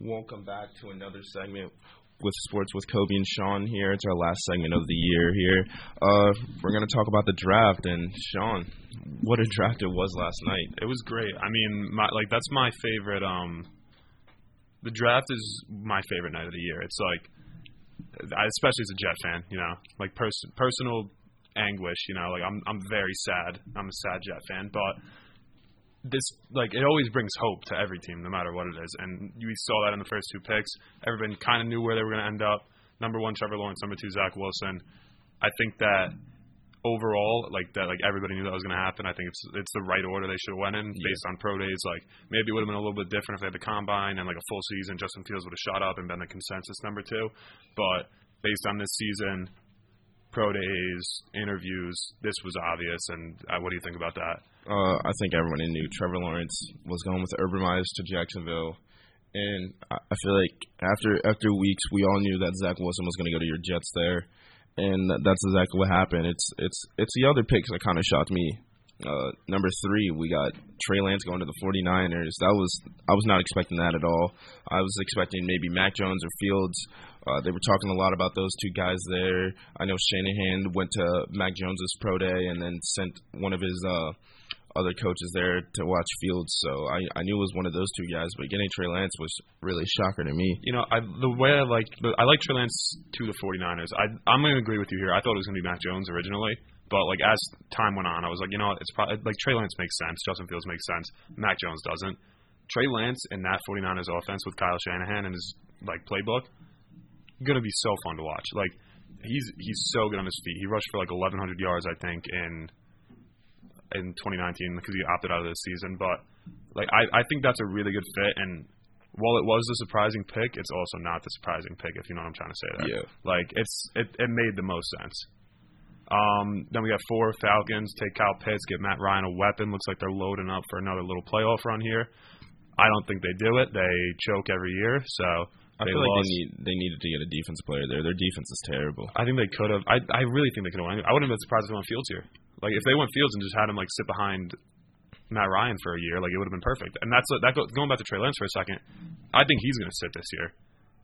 Welcome back to another segment with Sports with Kobe and Sean here. It's our last segment of the year here. Uh, we're going to talk about the draft. And Sean, what a draft it was last night. It was great. I mean, my, like that's my favorite. Um, the draft is my favorite night of the year. It's like, especially as a Jet fan, you know, like pers- personal anguish. You know, like I'm I'm very sad. I'm a sad Jet fan, but this like it always brings hope to every team, no matter what it is. And we saw that in the first two picks. Everybody kind of knew where they were going to end up. Number one, Trevor Lawrence. Number two, Zach Wilson. I think that overall, like that, like everybody knew that was going to happen. I think it's it's the right order they should have went in yeah. based on pro days. Like maybe it would have been a little bit different if they had the combine and like a full season. Justin Fields would have shot up and been the consensus number two. But based on this season, pro days, interviews, this was obvious. And uh, what do you think about that? Uh, I think everyone knew Trevor Lawrence was going with Urban Meyer to Jacksonville, and I feel like after after weeks, we all knew that Zach Wilson was going to go to your Jets there, and that's exactly what happened. It's it's it's the other picks that kind of shocked me. Uh, number three, we got Trey Lance going to the 49ers. That was I was not expecting that at all. I was expecting maybe Mac Jones or Fields. Uh, they were talking a lot about those two guys there. I know Shanahan went to Mac Jones's pro day and then sent one of his uh, other coaches there to watch Fields. So I, I knew it was one of those two guys. But getting Trey Lance was really shocker to me. You know, I, the way I like I like Trey Lance to the 49ers. I I'm going to agree with you here. I thought it was going to be Mac Jones originally. But like as time went on, I was like, you know, it's probably like Trey Lance makes sense. Justin Fields makes sense. Mac Jones doesn't. Trey Lance in that 49ers offense with Kyle Shanahan and his like playbook, gonna be so fun to watch. Like he's he's so good on his feet. He rushed for like 1,100 yards, I think, in in 2019 because he opted out of this season. But like I I think that's a really good fit and. While it was the surprising pick, it's also not the surprising pick. If you know what I'm trying to say there. Yeah. Like it's it, it made the most sense. Um, then we got four Falcons. Take Kyle Pitts, get Matt Ryan a weapon. Looks like they're loading up for another little playoff run here. I don't think they do it. They choke every year, so I they feel like they need they needed to get a defense player there. Their defense is terrible. I think they could have. I I really think they could have won. I wouldn't have been surprised if they went Fields here. Like if they went Fields and just had him like sit behind Matt Ryan for a year, like it would have been perfect. And that's that. Go, going back to Trey Lance for a second, I think he's going to sit this year.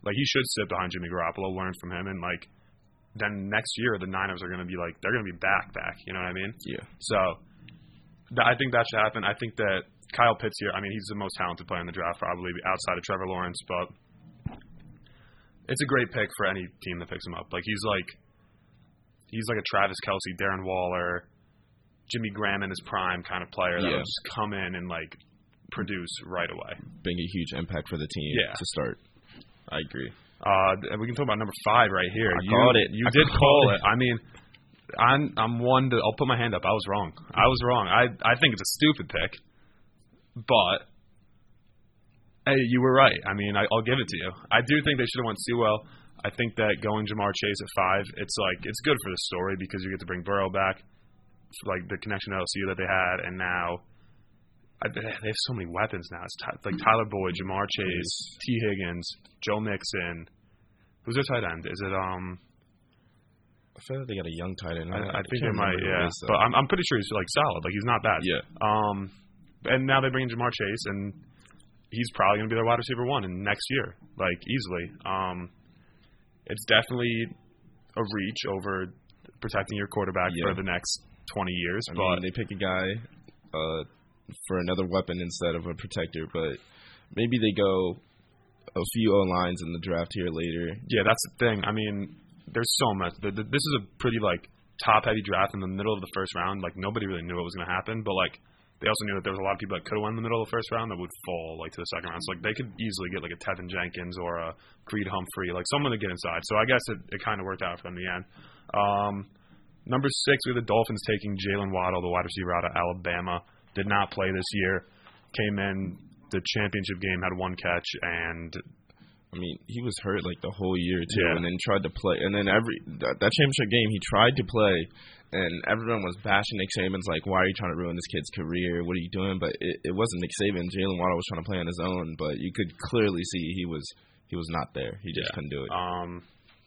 Like he should sit behind Jimmy Garoppolo, learn from him, and like then next year the Niners are going to be like they're going to be back back. You know what I mean? Yeah. So th- I think that should happen. I think that Kyle Pitts here. I mean, he's the most talented player in the draft, probably outside of Trevor Lawrence, but it's a great pick for any team that picks him up. Like he's like he's like a Travis Kelce, Darren Waller, Jimmy Graham in his prime kind of player that Yeah. will just come in and like produce right away. Being a huge impact for the team Yeah. to start. I agree. Uh, and we can talk about number five right here. I you, called it. You I did call it. it. I mean, I'm I'm one to. I'll put my hand up. I was wrong. I was wrong. I I think it's a stupid pick, but hey, you were right. I mean, I, I'll give it to you. I do think they should have went Sewell. I think that going Ja'Marr Chase at five, it's like it's good for the story because you get to bring Burrow back, like the connection to LSU that they had, and now I, they have so many weapons now. It's Ty, like Tyler Boyd, Ja'Marr Chase, Tee Higgins, Joe Mixon. Who's their tight end? Is it um? I feel like they got a young tight end. I, I think can't they might, remember who it yeah. is. But I'm I'm pretty sure he's like solid. Like he's not bad. Yeah. Um, and now they bring in Ja'Marr Chase, and he's probably going to be their wide receiver one in next year, like easily. Um, it's definitely a reach over protecting your quarterback Yeah. for the next 20 years, I but mean, they pick a guy uh, for another weapon instead of a protector, but maybe they go a few O lines in the draft here later. yeah, that's the thing. I mean, there's so much. The, the, this is a pretty like top heavy draft in the middle of the first round. Like nobody really knew what was going to happen, but like they also knew that there was a lot of people that could have won in the middle of the first round that would fall like to the second round. So like they could easily get like a Teven Jenkins or a Creed Humphrey, like someone to get inside. So I guess it, it kind of worked out for them in the end. Um, number six, we have the Dolphins taking Jaylen Waddle, the wide receiver out of Alabama. Did not play this year. Came in the championship game, had one catch, and I mean, he was hurt like the whole year too, Yeah. and then tried to play. And then every that, that championship game, he tried to play, and everyone was bashing Nick Saban's like, "Why are you trying to ruin this kid's career? What are you doing?" But it, it wasn't Nick Saban. Jaylen Waddle was trying to play on his own, but you could clearly see he was he was not there. He just Yeah. couldn't do it. Um,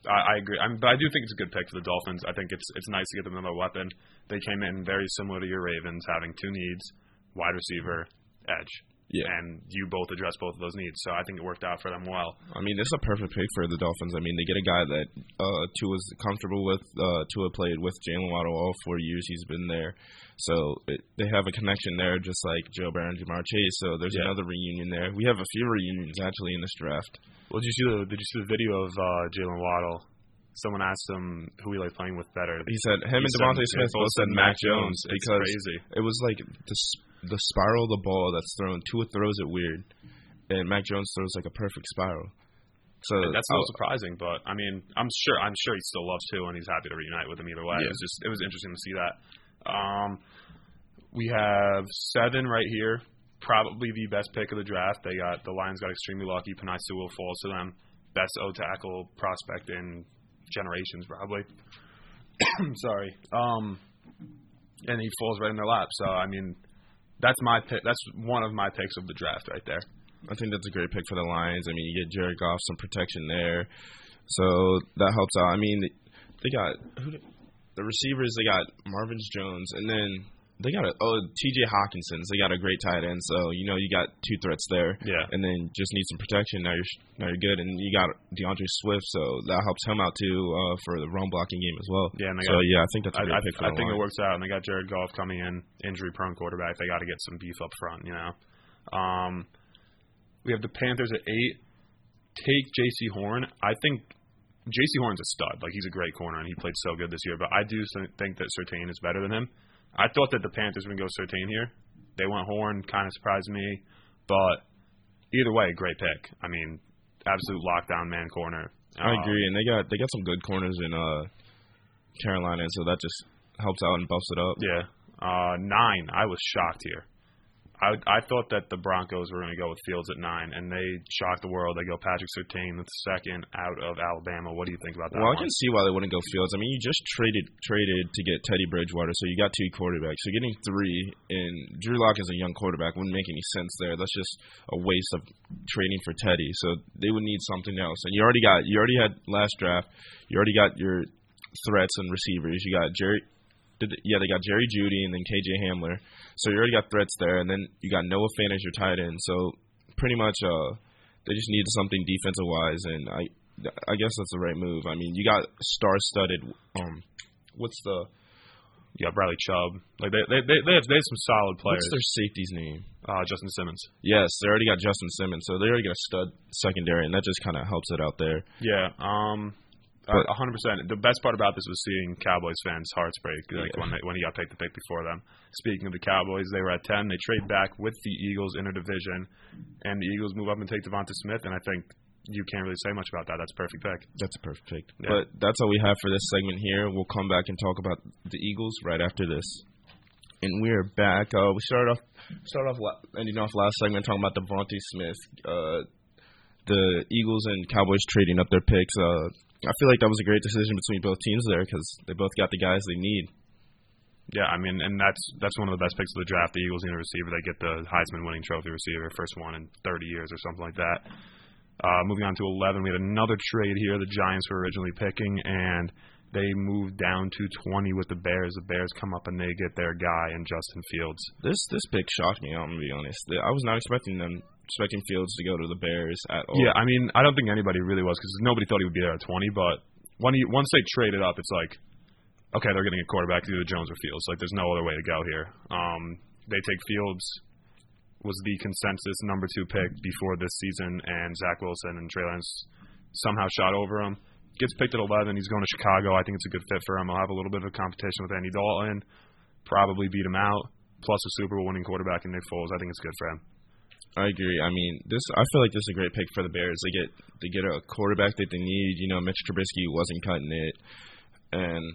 I, I agree. I mean, but I do think it's a good pick for the Dolphins. I think it's it's nice to get them another weapon. They came in very similar to your Ravens, having two needs: wide receiver, edge. Yeah. and you both address both of those needs. So I think it worked out for them well. I mean, this is a perfect pick for the Dolphins. I mean, they get a guy that uh, Tua's comfortable with. Uh, Tua played with Jaylen Waddle all four years he's been there, so it, they have a connection there, just like Joe Burrow and Ja'Marr Chase. So there's Yeah. another reunion there. We have a few reunions actually in this draft. Well, did you see the Did you see the video of uh, Jaylen Waddle? Someone asked him who he liked playing with better. He said him He and DeVonta Smith both said Mac Jones It's because crazy. it was like the s- the spiral of the ball that's thrown. Tua throws it weird, and Mac Jones throws like a perfect spiral. So And that's not oh, surprising, but I mean, I'm sure I'm sure he still loves Tua, and he's happy to reunite with him either way. It was just it was interesting to see that. Um, we have seven right here, probably the best pick of the draft. They got the Lions got extremely lucky. Penei Sewell falls to them, best O tackle prospect in generations, probably. Sorry, um, and he falls right in their lap. So I mean, that's my pick. That's one of my picks of the draft right there. I think that's a great pick for the Lions. I mean, you get Jared Goff some protection there, so that helps out. I mean, they, got who, the receivers. They got Marvin Jones, and then they got a oh T.J. Hockenson's. They got a great tight end, so you know you got two threats there. Yeah. and then just need some protection. Now you're now you're good, and you got D'Andre Swift, so that helps him out too uh, for the run blocking game as well. Yeah, and they so got- yeah, I think that's a I, great I, pick for I the think it works out, and they got Jared Goff coming in, injury prone quarterback. They got to get some beef up front, you know. Um, we have the Panthers at eight. Take Jaycee Horn. I think Jaycee Horn's a stud. Like he's a great corner, and he played so good this year. But I do think that Surtain is better than him. I thought that the Panthers gonna go Surtain here. They went Horn, kind of surprised me. But either way, great pick. I mean, absolute lockdown man corner. I Um, agree, and they got they got some good corners in uh Carolina, so that just helps out and buffs it up. Yeah. Uh, nine. I was shocked here. I I thought that the Broncos were going to go with Fields at nine, and they shocked the world. They go Patrick Surtain, the second out of Alabama. What do you think about that? Well, I can see why they wouldn't go Fields. I mean, you just traded traded to get Teddy Bridgewater, so you got two quarterbacks. So getting three and Drew Lock is a young quarterback wouldn't make any sense there. That's just a waste of trading for Teddy. So they would need something else. And you already got you already had last draft. You already got your threats and receivers. You got Jerry. Did, yeah, they got Jerry Jeudy and then KJ Hamler. So you already got threats there, and then you got Noah Fant as your tight end. So pretty much, uh, they just needed something defensive wise, and I, I guess that's the right move. I mean, you got star-studded. Um, what's the yeah, Bradley Chubb. Like they they they, they have they have some solid players. what's their safety's name? uh, Justin Simmons. Yes, they already got Justin Simmons, so they already got a stud secondary, and that just kind of helps it out there. Yeah. Um. But- hundred percent. The best part about this was seeing Cowboys fans' hearts break like Yeah. when they, when he got picked the pick before them. Speaking of the Cowboys, they were at ten. They trade back with the Eagles in a division, and the Eagles move up and take Devonta Smith. And I think you can't really say much about that. That's a perfect pick. That's a perfect pick. Yeah. But that's all we have for this segment here. We'll come back and talk about the Eagles right after this. And we're back. Uh, we started off started off ending off last segment talking about DeVonta Smith. Uh, the Eagles and Cowboys trading up their picks. Uh, I feel like that was a great decision between both teams there because they both got the guys they need. Yeah, I mean, and that's that's one of the best picks of the draft. The Eagles need a receiver. They get the Heisman winning trophy receiver, first one in 30 years or something like that. Uh, moving on to 11, we had another trade here. The Giants were originally picking, and they moved down to 20 with the Bears. The Bears come up and they get their guy in Justin Fields. This this pick shocked me. I'm gonna be honest. I was not expecting them expecting Fields to go to the Bears at all. Yeah, I mean, I don't think anybody really was because nobody thought he would be there at 20. But when he, once they traded up, it's like, okay, they're getting a quarterback, to either Jones or Fields. Like, there's no other way to go here. Um, they take Fields, was the consensus number two pick before this season, and Zach Wilson and Trey Lance somehow shot over him. Gets picked at 11. He's going to Chicago. I think it's a good fit for him. He'll have a little bit of a competition with Andy Dalton, probably beat him out. Plus a Super Bowl winning quarterback in Nick Foles. I think it's good for him. I agree. I mean, this I feel like this is a great pick for the Bears. They get they get a quarterback that they need. You know, Mitch Trubisky wasn't cutting it, and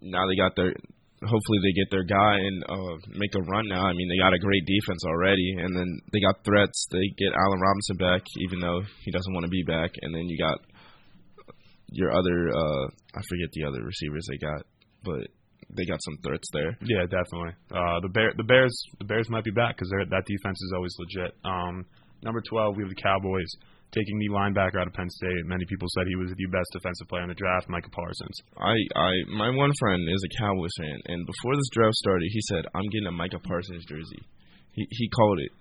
now they got their. Hopefully, they get their guy and uh, make a run now. I mean, they got a great defense already, and then they got threats. They get Allen Robinson back, even though he doesn't want to be back, and then you got your other. Uh, I forget the other receivers they got, but they got some threats there. Yeah, definitely. Uh, the bear, the Bears, the Bears might be back because that defense is always legit. Um, number twelve, we have the Cowboys taking the linebacker out of Penn State. Many people said he was the best defensive player in the draft, Micah Parsons. I, I, my one friend is a Cowboys fan, and before this draft started, he said, "I'm getting a Micah Parsons jersey." He he called it.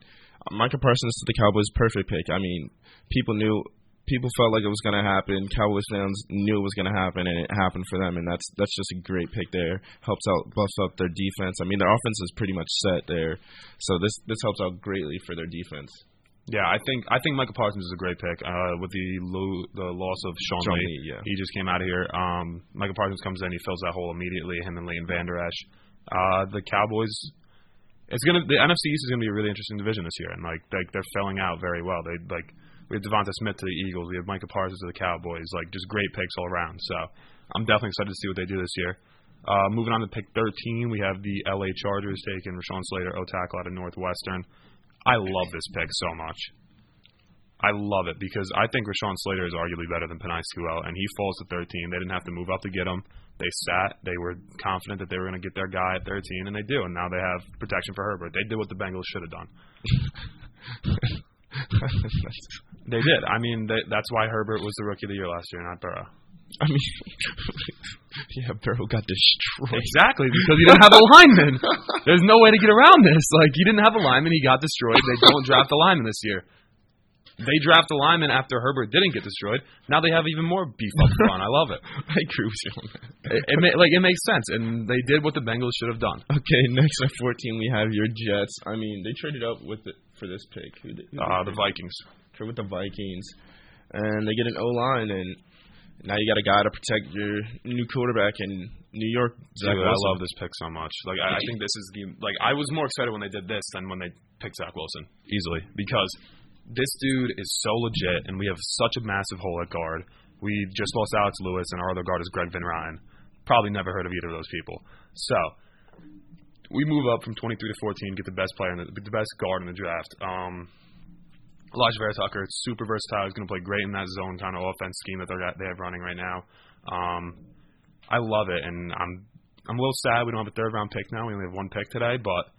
Micah Parsons to the Cowboys, perfect pick. I mean, people knew, people felt like it was going to happen. Cowboys fans knew it was going to happen, and it happened for them. And that's that's just a great pick there. Helps out, buffs up their defense. I mean, their offense is pretty much set there, so this this helps out greatly for their defense. Yeah, I think I think Michael Parsons is a great pick. Uh, with the lo- the loss of Sean, Sean Lee, Lee, yeah. he just came out of here. Um, Michael Parsons comes in, he fills that hole immediately. Him and Leighton Vander Esch. Uh, the Cowboys. It's gonna the NFC East is gonna be a really interesting division this year, and like like they're filling out very well. They like we have Devonta Smith to the Eagles, we have Michael Parsons to the Cowboys, like just great picks all around. So I'm definitely excited to see what they do this year. Uh, moving on to pick 13, we have the LA Chargers taking Rashawn Slater, O tackle out of Northwestern. I love this pick so much. I love it because I think Rashawn Slater is arguably better than Penei Sewell, and he falls to 13. They didn't have to move up to get him. They sat. They were confident that they were going to get their guy at 13, and they do. And now they have protection for Herbert. They did what the Bengals should have done. They did. I mean, they, that's why Herbert was the rookie of the year last year, not Burrow. I mean, yeah, Burrow got destroyed. Exactly, because he didn't have a lineman. There's no way to get around this. Like, he didn't have a lineman. He got destroyed. They don't draft a lineman this year. They draft a lineman after Herbert didn't get destroyed. Now they have even more beef up front. I love it. I agree with you on that. It, it ma- like it makes sense, and they did what the Bengals should have done. Okay, next at 14 we have your Jets. I mean, they traded up with it for this pick. Who did, who Uh, the Vikings. Trade with the Vikings, and they get an O line, and now you got a guy to protect your new quarterback in New York. Zach Dude, I love this pick so much. Like I, I think this is the like I was more excited when they did this than when they picked Zach Wilson easily because this dude is so legit, and we have such a massive hole at guard. We just lost Alex Lewis, and our other guard is Greg Van Roten. Probably never heard of either of those people. So we move up from 23 to 14, get the best player, in the, the best guard in the draft. Um, Alijah Vera Tucker, super versatile. He's going to play great in that zone kind of offense scheme that they're, they have running right now. Um, I love it, and I'm I'm a little sad we don't have a third round pick now. We only have one pick today, but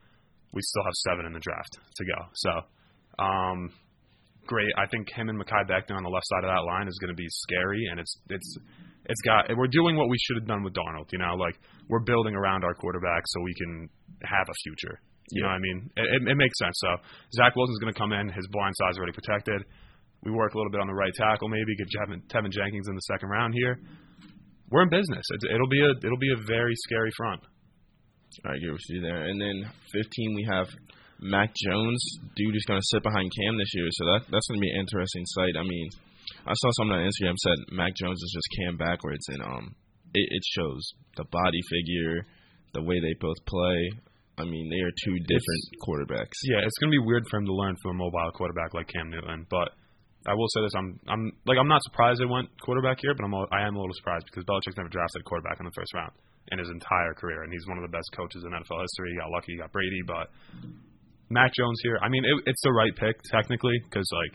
we still have seven in the draft to go. So, um, great. I think him and Mekhi Becton on the left side of that line is going to be scary, and it's it's it's got. We're doing what we should have done with Darnold. You know, like we're building around our quarterback so we can have a future. You know what I mean? It, it, it makes sense. So Zach Wilson's going to come in. His blind side's already protected. We work a little bit on the right tackle, maybe get Teven, Teven Jenkins in the second round here. We're in business. It, it'll be a it'll be a very scary front. I agree with you there. And then 15 we have Mac Jones. Dude is going to sit behind Cam this year, so that that's going to be an interesting sight. I mean, I saw something on Instagram said Mac Jones is just Cam backwards, and um, it, it shows the body figure, the way they both play. I mean, they are two different quarterbacks. Yeah, it's gonna be weird for him to learn from a mobile quarterback like Cam Newton. But I will say this: I'm I'm like I'm not surprised they went quarterback here, but I'm I am a little surprised because Belichick's never drafted a quarterback in the first round in his entire career, and he's one of the best coaches in NFL history. He got lucky, he got Brady, but Mac Jones here. I mean, it, it's the right pick technically because like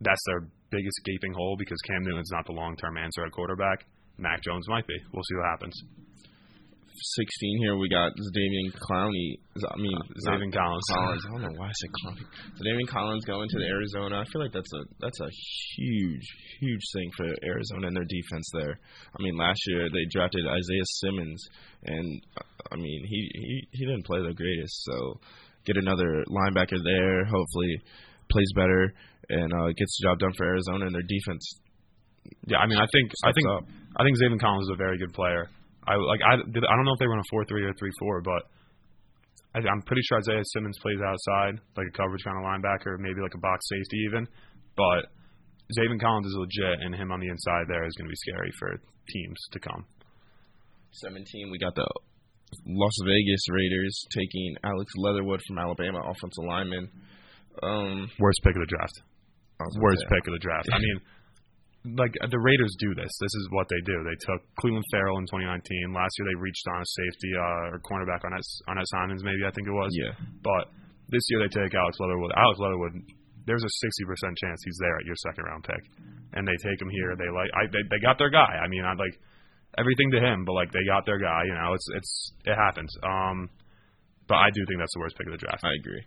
that's their biggest gaping hole because Cam Newton's not the long term answer at quarterback. Mac Jones might be. We'll see what happens. 16 here we got Damian Clowney. I mean, Zaven Collins. Collins. I don't know why I said Clowney. Damian Collins going to the Arizona. I feel like that's a that's a huge huge thing for Arizona and their defense there. I mean, last year they drafted Isaiah Simmons, and uh, I mean he he he didn't play the greatest. So get another linebacker there. Hopefully plays better and uh, gets the job done for Arizona and their defense. Yeah, I mean, I think I think up. I think Zaven Collins is a very good player. I like I did, I don't know if they run a four three or three four, but I, I'm pretty sure Isaiah Simmons plays outside, like a coverage kind of linebacker, maybe like a box safety even. But Zaven Collins is legit, and him on the inside there is going to be scary for teams to come. 17, we got the Las Vegas Raiders taking Alex Leatherwood from Alabama, offensive lineman. Um, Worst pick of the draft. Worst say- pick of the draft. I mean, like the Raiders do this. This is what they do. They took Clelin Ferrell in 2019. Last year they reached on a safety uh, or cornerback on S, on S Simons, maybe I think it was. Yeah. But this year they take Alex Leatherwood. Alex Leatherwood, there's a 60% chance he's there at your second round pick, and they take him here. They like, I, they, they got their guy. I mean, I like everything to him, but like they got their guy. You know, it's it's it happens. Um, but I do think that's the worst pick of the draft. I agree.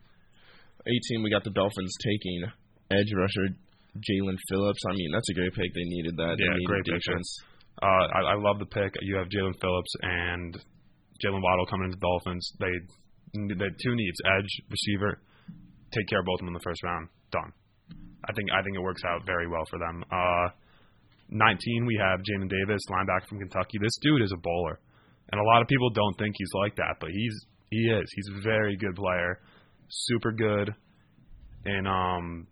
18, we got the Dolphins taking edge rusher Jalen Phillips. I mean, that's a great pick. They needed that. Yeah, they needed great picture. defense. Uh, I, I love the pick. You have Jalen Phillips and Jaylen Waddle coming into the Dolphins. They they two needs: edge, receiver. take care of both of them in the first round. Done. I think I think it works out very well for them. Uh, 19, we have Jamin Davis, linebacker from Kentucky. This dude is a bowler, and a lot of people don't think he's like that, but he's he is. He's a very good player, super good in um,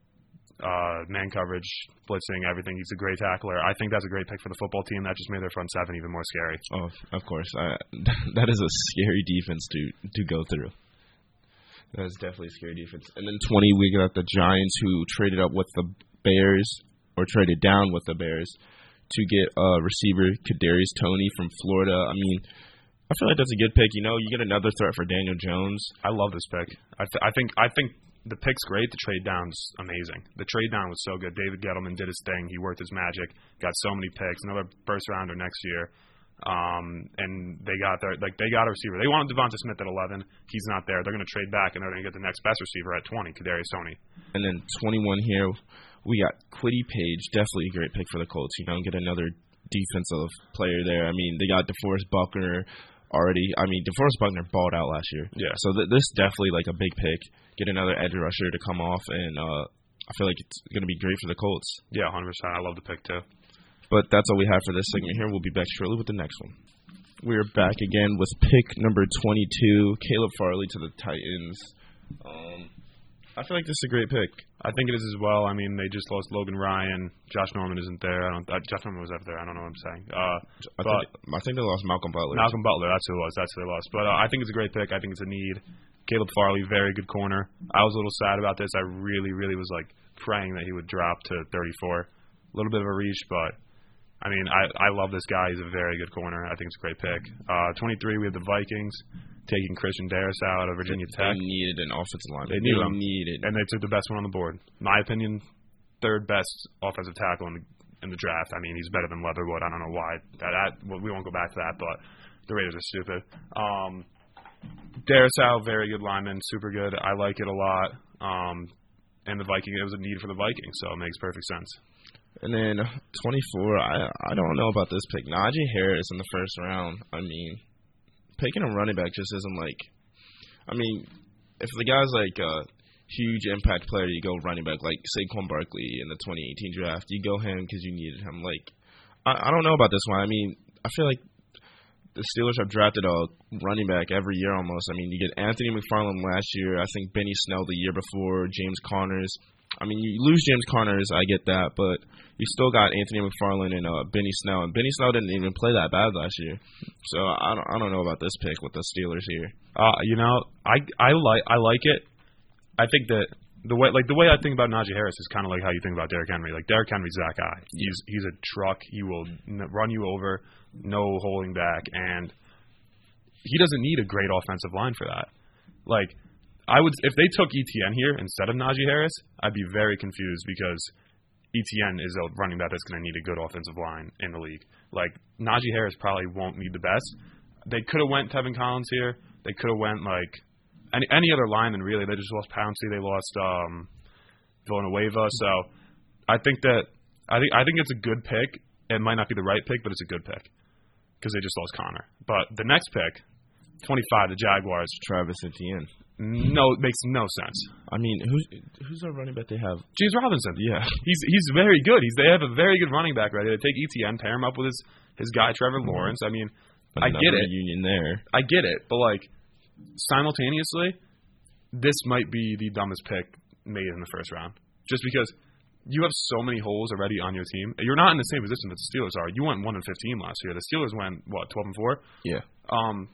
uh, man coverage, blitzing, everything. He's a great tackler. I think that's a great pick for the football team. That just made their front seven even more scary. Oh, of course. I, that is a scary defense to to go through. That is definitely a scary defense. And then 20, we got the Giants who traded up with the Bears or traded down with the Bears to get a receiver Kadarius Toney from Florida. I mean, I feel like that's a good pick. You know, you get another threat for Daniel Jones. I love this pick. I, th- I think I think the pick's great. The trade down's amazing. The trade down was so good. David Gettleman did his thing. He worked his magic. Got so many picks. Another first rounder next year. Um, and they got their like they got a receiver. They wanted Devonta Smith at 11. He's not there. They're going to trade back and they're going to get the next best receiver at 20, Kadarius Toney. And then 21 here, we got Kwity Paye. Definitely a great pick for the Colts. You know, get another defensive player there. I mean, they got DeForest Buckner already. I mean, DeForest Buckner balled out last year. Yeah. So th- this definitely like a big pick. Get another edge rusher to come off, and uh, I feel like it's going to be great for the Colts. Yeah, 100%. I love the pick too. But that's all we have for this segment here. We'll be back shortly with the next one. We're back again with pick number 22, Caleb Farley to the Titans. Um, I feel like this is a great pick. I think it is as well. I mean, they just lost Logan Ryan. Josh Norman isn't there. I don't. Uh, Josh Norman was up there. I don't know what I'm saying. Uh, I, but think, I think they lost Malcolm Butler. Malcolm Butler. That's who it was. That's who they lost. But uh, I think it's a great pick. I think it's a need. Caleb Farley, very good corner. I was a little sad about this. I really, really was like praying that he would drop to 34. A little bit of a reach, but I mean, I I love this guy. He's a very good corner. I think it's a great pick. Uh, 23, we have the Vikings taking Christian Darris out of Virginia Tech. They needed an offensive line. They needed him. needed. and they took the best one on the board. My opinion, third best offensive tackle in the, in the draft. I mean, he's better than Leatherwood. I don't know why. That, that well, we won't go back to that, but the Raiders are stupid. Um, Darrisaw, very good lineman, super good. I like it a lot. Um, and the Viking, it was a need for the Vikings, so it makes perfect sense. And then 24, I I don't know about this pick. Najee Harris in the first round. I mean, picking a running back just isn't like. I mean, if the guy's like a huge impact player, you go running back like Saquon Barkley in the 2018 draft. You go him because you needed him. Like, I I don't know about this one. I mean, I feel like the Steelers have drafted a running back every year almost. I mean, you get Anthony McFarland last year. I think Benny Snell the year before. James Connors. I mean, you lose James Connors, I get that, but you still got Anthony McFarland and uh, Benny Snell, and Benny Snell didn't even play that bad last year. So I don't, I don't know about this pick with the Steelers here. Uh, you know, I I like I like it. I think that the way like the way I think about Najee Harris is kind of like how you think about Derrick Henry. Like Derrick Henry's that guy. He's he's a truck. He will n- run you over, no holding back, and he doesn't need a great offensive line for that. Like I would if they took Etienne here instead of Najee Harris, I'd be very confused because Etienne is a running back that's going to need a good offensive line in the league. Like Najee Harris probably won't need the best. They could have went Tevin Collins here. They could have went like any any other lineman really. They just lost Pouncey. They lost um, Villanueva. So I think that I think I think it's a good pick. It might not be the right pick, but it's a good pick because they just lost Connor. But the next pick, 25, the Jaguars. Travis Etienne. No, it makes no sense. I mean, who's who's our running back they have? James Robinson. Yeah. He's he's very good. He's they have a very good running back ready. They take Etienne, pair him up with his his guy Trevor Lawrence. I mean, I get it. Union there. I get it, but like simultaneously, this might be the dumbest pick made in the first round. Just because you have so many holes already on your team. You're not in the same position that the Steelers are. You went one and fifteen last year. The Steelers went what twelve and four. Yeah. Um,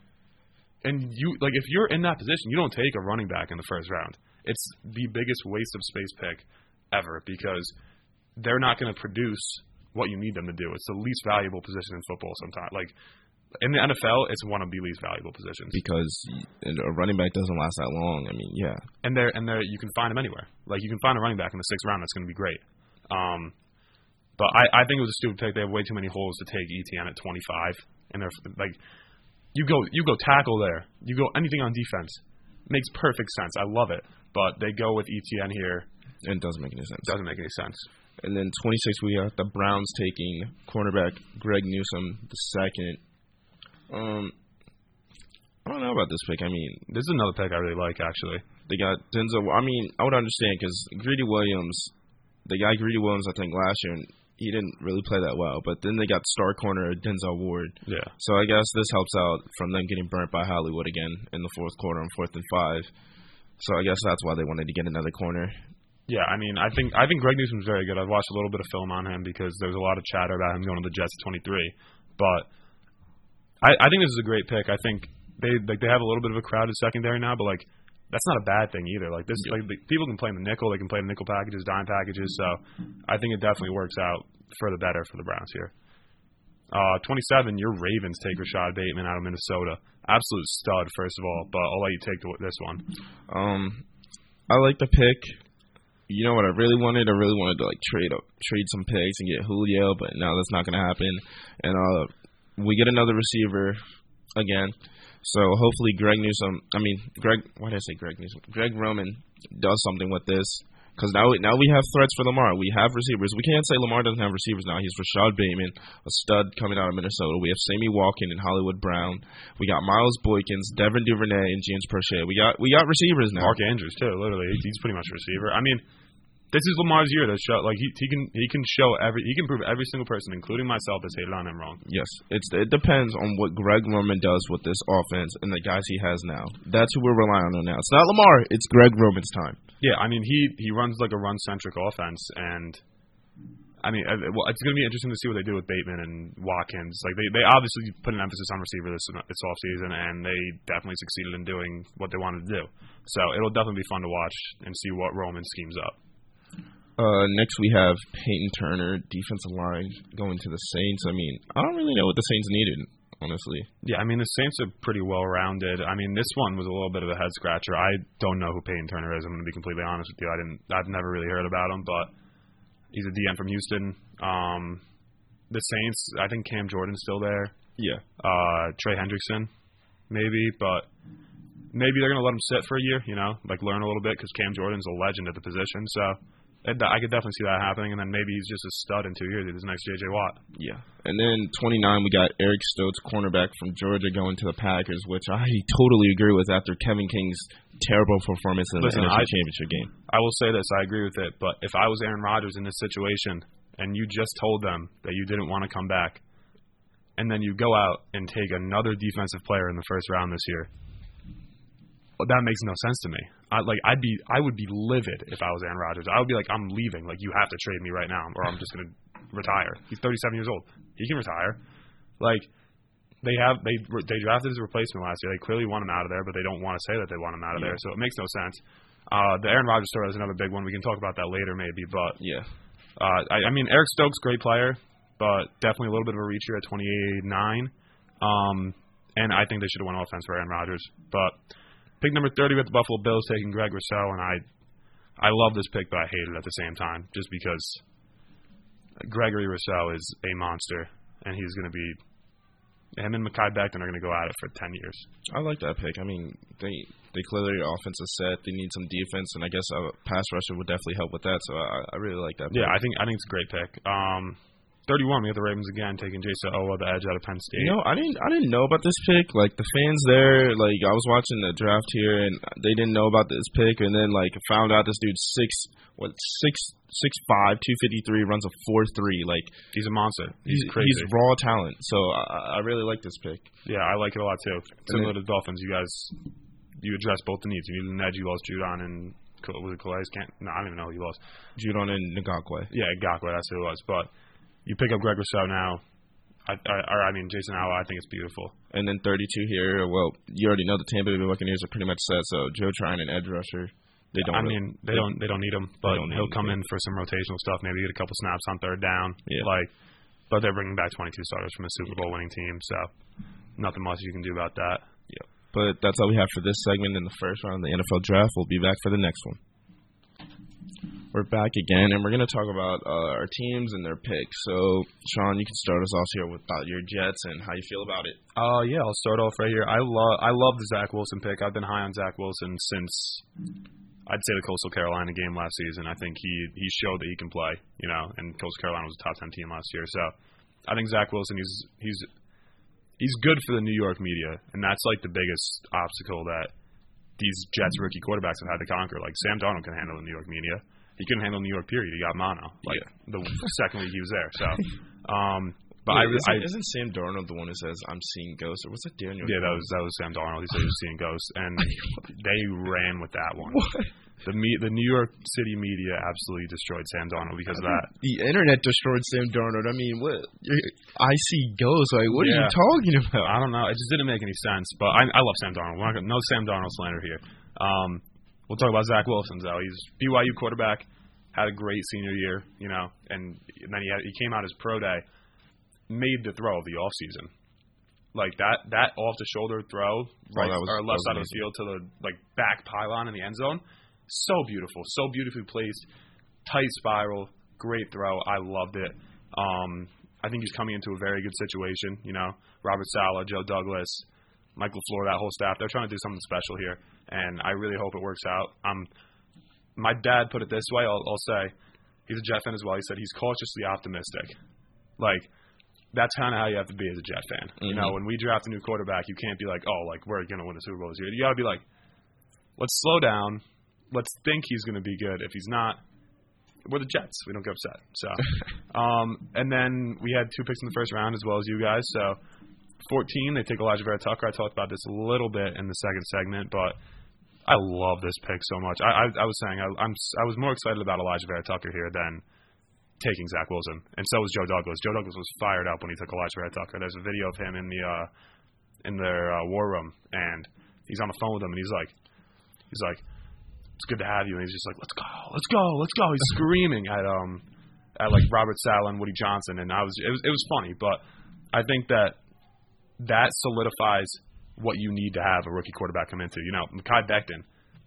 and you like if you're in that position, you don't take a running back in the first round. It's the biggest waste of space pick ever because they're not going to produce what you need them to do. It's the least valuable position in football. Sometimes, like in the NFL, it's one of the least valuable positions. Because a running back doesn't last that long. I mean, yeah. and they're and they're you can find them anywhere. Like you can find a running back in the sixth round that's going to be great. Um, but I, I think it was a stupid pick. They have way too many holes to take Etienne at 25, and they're like, you go you go tackle there, you go anything on defense, makes perfect sense. I love it. But they go with Etienne here, And It doesn't make any sense. doesn't make any sense. And then 26, we got the Browns taking cornerback Greg Newsome the second. Um, I don't know about this pick. I mean, This is another pick I really like actually. They got Denzel. I mean, I would understand because Greedy Williams, the guy Greedy Williams, I think last year he didn't really play that well. But then they got star corner Denzel Ward. Yeah. So I guess this helps out from them getting burnt by Hollywood again in the fourth quarter on fourth and five. So I guess that's why they wanted to get another corner. Yeah, I mean, I think I think Greg Newsome's very good. I've watched a little bit of film on him because there's a lot of chatter about him going to the Jets at 23. But I, I think this is a great pick. I think they like they have a little bit of a crowded secondary now, but like that's not a bad thing either. Like this, like the, people can play in the nickel, they can play in nickel packages, dime packages. So I think it definitely works out for the better for the Browns here. Uh, 27, your Ravens take Rashod Bateman out of Minnesota. Absolute stud, first of all, but I'll let you take this one. Um, I like the pick. You know what I really wanted? I really wanted to like trade up, trade some picks and get Julio, but now that's not going to happen. And uh, we get another receiver again. So hopefully Greg Newsome, I mean Greg, why did I say Greg Newsome? Greg Roman does something with this because now now we have threats for Lamar. We have receivers. We can't say Lamar doesn't have receivers now. He's Rashod Bateman, a stud coming out of Minnesota. We have Sammy Watkins and Hollywood Brown. We got Miles Boykins, Devin Duvernay, and James Proche. We got we got receivers now. Mark Andrews too. Literally, he's pretty much a receiver. I mean, this is Lamar's year to show like he he can he can show every he can prove every single person, including myself, that's hated on him wrong. Yes, it's it depends on what Greg Roman does with this offense and the guys he has now. That's who we're relying on now. It's not Lamar. It's Greg Roman's time. Yeah, I mean he he runs like a run centric offense, and I mean uh, well, it's going to be interesting to see what they do with Bateman and Watkins. Like they they obviously put an emphasis on receiver this this offseason, and they definitely succeeded in doing what they wanted to do. So it'll definitely be fun to watch and see what Roman schemes up. Uh, next we have Peyton Turner, defensive line, going to the Saints. I mean, I don't really know what the Saints needed, honestly. Yeah, I mean the Saints are pretty well rounded. I mean this one was a little bit of a head scratcher. I don't know who Peyton Turner is. I'm going to be completely honest with you. I didn't. I've never really heard about him, but he's a DM from Houston. Um, the Saints. I think Cam Jordan's still there. Yeah. Uh, Trey Hendrickson, maybe, but maybe they're going to let him sit for a year. You know, like learn a little bit because Cam Jordan's a legend at the position. So I could definitely see that happening, and then maybe he's just a stud in two years. He's the next J.J. Watt. Yeah. And then 29, we got Eric Stokes, cornerback from Georgia, going to the Packers, which I totally agree with after Kevin King's terrible performance in Listen, the NFC I, Championship game. I will say this: I agree with it. But if I was Aaron Rodgers in this situation, and you just told them that you didn't want to come back, and then you go out and take another defensive player in the first round this year, well, that makes no sense to me. I, like I'd be, I would be livid if I was Aaron Rodgers. I would be like, I'm leaving. Like you have to trade me right now, or I'm just gonna retire. He's 37 years old. He can retire. Like they have, they they drafted his replacement last year. They clearly want him out of there, but they don't want to say that they want him out of Yeah. there. So it makes no sense. Uh, the Aaron Rodgers story is another big one. We can talk about that later, maybe. But Yeah. uh, I, I mean, Eric Stokes, great player, but definitely a little bit of a reach here at 28-9. Um, and I think they should have won offense for Aaron Rodgers. But pick number 30 with the Buffalo Bills taking Greg Rousseau, and I I love this pick, but I hate it at the same time, just because Gregory Rousseau is a monster, and he's going to be him and Mekhi Becton are going to go at it for 10 years. I like that pick. I mean, they they clearly their offense is set. They need some defense, and I guess a pass rusher would definitely help with that. So I, I really like that. Yeah, pick. I think I think it's a great pick. Um, 31, we have the Ravens again taking Jayson Oweh, the edge out of Penn State. You know, I didn't I didn't know about this pick. Like the fans there, like I was watching the draft here, and they didn't know about this pick, and then like found out this dude's six what six six five two fifty three runs a four three. Like he's a monster. He's, he's crazy. He's raw talent. So I, I really like this pick. Yeah, I like it a lot too. Similar to the Dolphins, you guys you address both the needs. You need an edge. You lost Judon and was it Calais? Can't no, I don't even know who you lost. Judon and Ngakoue. Yeah, Ngakoue, that's who it was. But you pick up Greg Rousseau now. I, I, or I mean Jason Howe. I think it's beautiful. And then 32 here. Well, you already know the Tampa Bay Buccaneers are pretty much set. So Joe Tryon and edge rusher. They don't. I really- mean, they don't they don't need him, but he'll come in for some rotational stuff. Maybe get a couple snaps on third down. Yeah. Like, but they're bringing back 22 starters from a Super Bowl winning team, so nothing much you can do about that. Yeah. But that's all we have for this segment in the first round of the NFL draft. We'll be back for the next one. We're back again, and we're going to talk about uh, our teams and their picks. So, Sean, you can start us off here with about your Jets and how you feel about it. Uh, yeah, I'll start off right here. I love I love the Zach Wilson pick. I've been high on Zach Wilson since I'd say the Coastal Carolina game last season. I think he he showed that he can play, you know, and Coastal Carolina was a top ten team last year. So I think Zach Wilson he's he's he's good for the New York media, and that's like the biggest obstacle that these Jets rookie quarterbacks have had to conquer. Like Sam Darnold can handle the New York media. He couldn't handle New York. Period. He got mono. Like Yeah. the second week he was there. So, um, but I, Wait, I, isn't, isn't Sam Darnold the one who says I'm seeing ghosts, or was it Daniel? yeah, that was that was Sam Darnold. He said he was seeing ghosts, and they ran with that one. What? The me, the New York City media absolutely destroyed Sam Darnold because of that. The internet destroyed Sam Darnold. I mean, what? I see ghosts. Like, what are you talking about? I don't know. It just didn't make any sense. But I, I love Sam Darnold. We're not gonna, no Sam Darnold slander here. Um, we'll talk about Zach Wilson though. He's BYU quarterback. Had a great senior year, you know, and then he had, he came out his pro day, made the throw of the off season. Like that that off the shoulder throw, right that was- or left side of the field to the like back pylon in the end zone. So beautiful, so beautifully placed, tight spiral, great throw. I loved it. Um, I think he's coming into a very good situation. You know, Robert Saleh, Joe Douglas, Mike LaFleur, that whole staff. They're trying to do something special here, and I really hope it works out. Um, my dad put it this way. I'll, I'll say, he's a Jet fan as well. He said he's cautiously optimistic. Like that's kind of how you have to be as a Jet fan. You know, when we draft a new quarterback, you can't be like, oh, like we're gonna win the Super Bowl this year. You got to be like, let's slow down. Let's think he's gonna be good. If he's not, we're the Jets. We don't get upset. So, um, and then we had two picks in the first round as well as you guys. So, 14, they take Alijah Vera Tucker. I talked about this a little bit in the second segment, but I love this pick so much. I, I, I was saying I, I'm I was more excited about Alijah Vera Tucker here than taking Zach Wilson, and so was Joe Douglas. Joe Douglas was fired up when he took Alijah Vera Tucker. There's a video of him in the uh, in their uh, war room, and he's on the phone with him, and he's like, he's like, it's good to have you, and he's just like, let's go, let's go, let's go. He's screaming at um at like Robert Saleh and Woody Johnson, and I was it was it was funny, but I think that that solidifies what you need to have a rookie quarterback come into. You know, Mekhi Becton,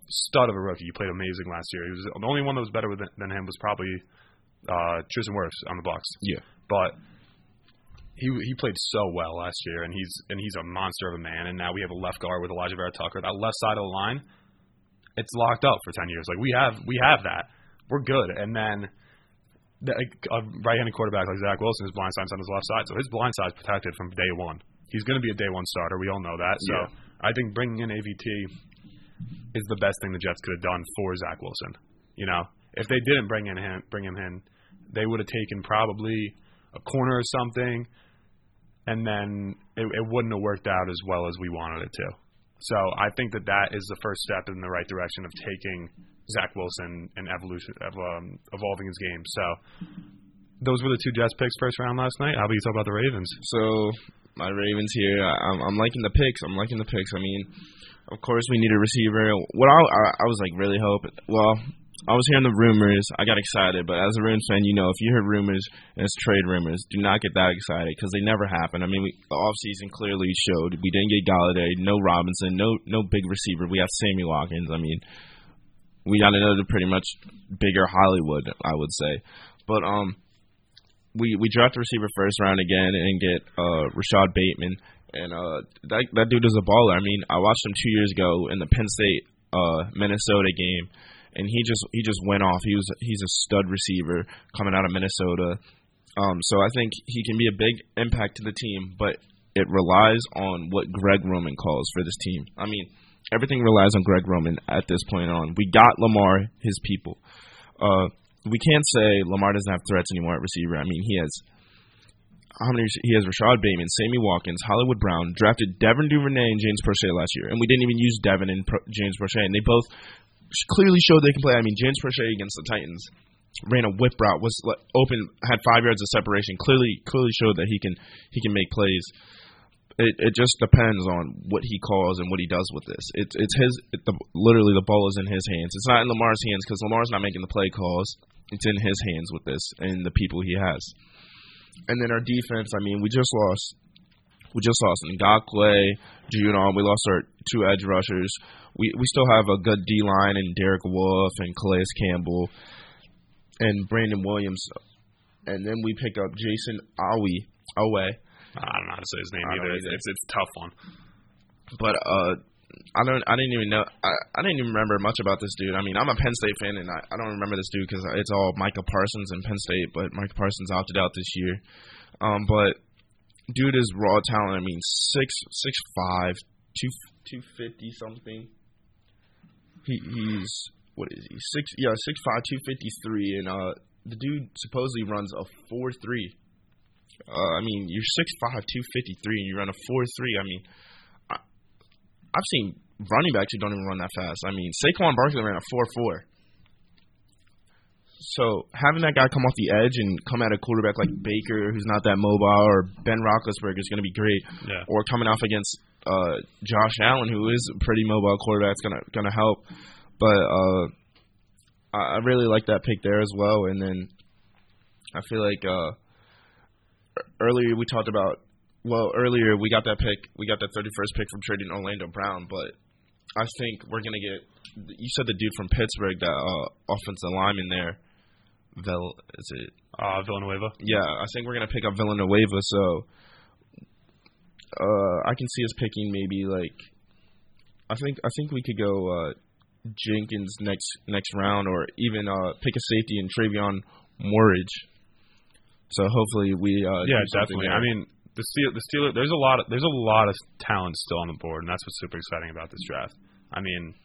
stud of a rookie. He played amazing last year. He was the only one that was better than, than him was probably uh, Tristan Wirfs on the Bucks. Yeah. But he he played so well last year, and he's and he's a monster of a man. And now we have a left guard with Alijah Vera Tucker. That left side of the line, it's locked up for ten years. Like we have we have that. We're good. And then the, a right-handed quarterback like Zach Wilson, his blind side's on his left side, so his blind side's protected from day one. He's going to be a day one starter. We all know that. So Yeah. I think bringing in AVT is the best thing the Jets could have done for Zach Wilson. You know, if they didn't bring in him, bring him in, they would have taken probably a corner or something, and then it, it wouldn't have worked out as well as we wanted it to. So I think that that is the first step in the right direction of taking Zach Wilson and evolution of um, evolving his game. So those were the two Jets picks first round last night. How about you talk about the Ravens? So my Ravens here. I, I'm, I'm liking the picks. I'm liking the picks. I mean, of course we need a receiver. What I, I, I was like really hoping. Well, I was hearing the rumors. I got excited, but as a Ravens fan, you know, if you hear rumors and it's trade rumors, do not get that excited because they never happen. I mean, we, the offseason clearly showed we didn't get Golladay, no Robinson, no no big receiver. We have Sammy Watkins. I mean, we got another pretty much bigger Hollywood, I would say. But um, we we draft a receiver first round again and get uh Rashod Bateman, and uh that that dude is a baller. I mean, I watched him two years ago in the Penn State uh Minnesota game, and he just he just went off. He was he's a stud receiver coming out of Minnesota. Um, so I think he can be a big impact to the team, but it relies on what Greg Roman calls for this team. I mean, everything relies on Greg Roman at this point on. We got Lamar, his people. Uh, we can't say Lamar doesn't have threats anymore at receiver. I mean, he has how many? He has Rashod Bateman, Sammy Watkins, Hollywood Brown, drafted Devin Duvernay and James Proche last year, and we didn't even use Devin and Pro- James Proche, and they both clearly showed they can play. I mean, James Proche against the Titans ran a whip route, was open, had five yards of separation. Clearly, clearly showed that he can he can make plays. It it just depends on what he calls and what he does with this. It's it's his it, the, literally the ball is in his hands. It's not in Lamar's hands because Lamar's not making the play calls. It's in his hands with this and the people he has. And then our defense. I mean, we just lost. We just lost Ngakoue, Judon. We lost our two edge rushers. We we still have a good D line and Derek Wolfe and Calais Campbell and Brandon Williams. And then we pick up Jason Awe. Awe. I don't know how to say his name either. It's, either. it's it's a tough one. But uh, I don't. I didn't even know. I, I didn't even remember much about this dude. I mean, I'm a Penn State fan, and I, I don't remember this dude because it's all Michael Parsons and Penn State. But Michael Parsons opted out this year. Um, but dude is raw talent. I mean, six six five, two two fifty something. he he's what is he six yeah six five two fifty three and uh the dude supposedly runs a four three. Uh, I mean you're six five two fifty three and you run a four three. I mean I've seen running backs who don't even run that fast. I mean Saquon Barkley ran a four four. So having that guy come off the edge and come at a quarterback like Baker, who's not that mobile, or Ben Roethlisberger is going to be great. Yeah. Or coming off against uh, Josh Allen, who is a pretty mobile quarterback, is gonna gonna help. But uh, I really like that pick there as well. And then I feel like uh, earlier we talked about. Well, earlier we got that pick. We got that 31st pick from trading Orlando Brown, but I think we're gonna get. You said the dude from Pittsburgh, that uh, offensive lineman there. Vel, is it? Uh, Villanueva. Yeah, I think we're gonna pick up Villanueva. So, uh, I can see us picking maybe like. I think I think we could go uh, Jenkins next next round, or even uh, pick a safety in Trevon Moehrig. So hopefully we uh, Yeah, definitely. there. I mean, the Steel, the Steelers. There's a lot. Of, there's a lot of talent still on the board, and that's what's super exciting about this draft. I mean,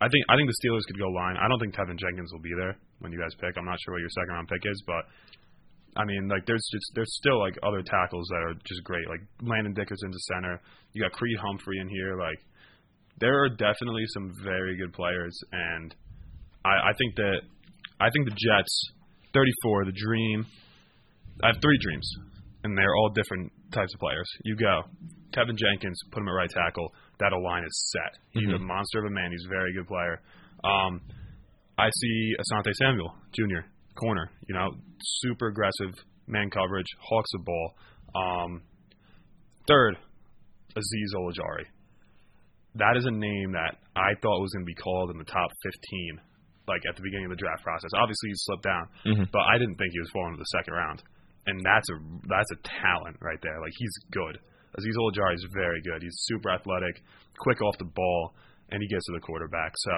I think I think the Steelers could go line. I don't think Teven Jenkins will be there when you guys pick. I'm not sure what your second round pick is, but I mean, like there's just there's still like other tackles that are just great. Like Landon Dickerson's a center. You got Creed Humphrey in here. Like there are definitely some very good players, and I, I think that I think the Jets, 34, the Dream. I have three dreams, and they're all different types of players. You go, Teven Jenkins, put him at right tackle. That line is set. He's a Mhm. monster of a man. He's a very good player. Um, I see Asante Samuel Jr. corner. You know, super aggressive man coverage, hawks the ball. Um, third, Azeez Ojulari. That is a name that I thought was going to be called in the top 15, like at the beginning of the draft process. Obviously, he slipped down, Mhm. but I didn't think he was falling to the second round. And that's a that's a talent right there. Like he's good. Azeez Ojulari is very good. He's super athletic, quick off the ball, and he gets to the quarterback. So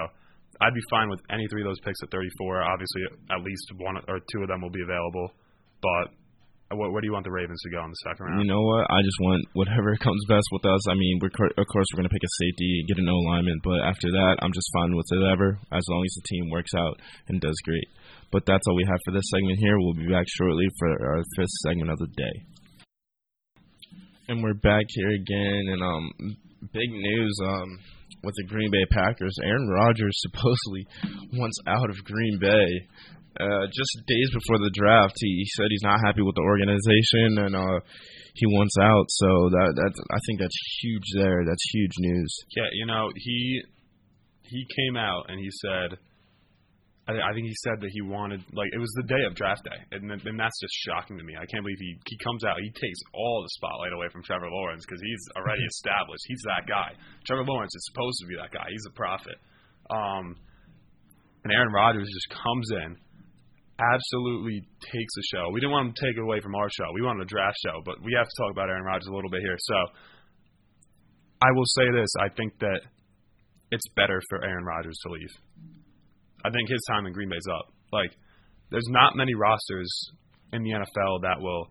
I'd be fine with any three of those picks at 34. Obviously, at least one or two of them will be available. But what, where do you want the Ravens to go in the second round? You know what? I just want whatever comes best with us. I mean, we're of course we're gonna pick a safety, get an O lineman, but after that, I'm just fine with whatever as long as the team works out and does great. But that's all we have for this segment here. We'll be back shortly for our fifth segment of the day. And we're back here again, and um, big news um with the Green Bay Packers. Aaron Rodgers supposedly wants out of Green Bay. Uh, just days before the draft, he, he said he's not happy with the organization and uh, he wants out. So that that I think that's huge. There, that's huge news. Yeah, you know, he he came out and he said, I, I think he said that he wanted like it was the day of draft day, and then- and that's just shocking to me. I can't believe he he comes out, he takes all the spotlight away from Trevor Lawrence because he's already established. He's that guy. Trevor Lawrence is supposed to be that guy. He's a prophet. Um, and Aaron Rodgers just comes in, absolutely takes the show. We didn't want him to take it away from our show. We wanted a draft show, but we have to talk about Aaron Rodgers a little bit here. So I will say this: I think that it's better for Aaron Rodgers to leave. I think his time in Green Bay's up. Like, there's not many rosters in the NFL that will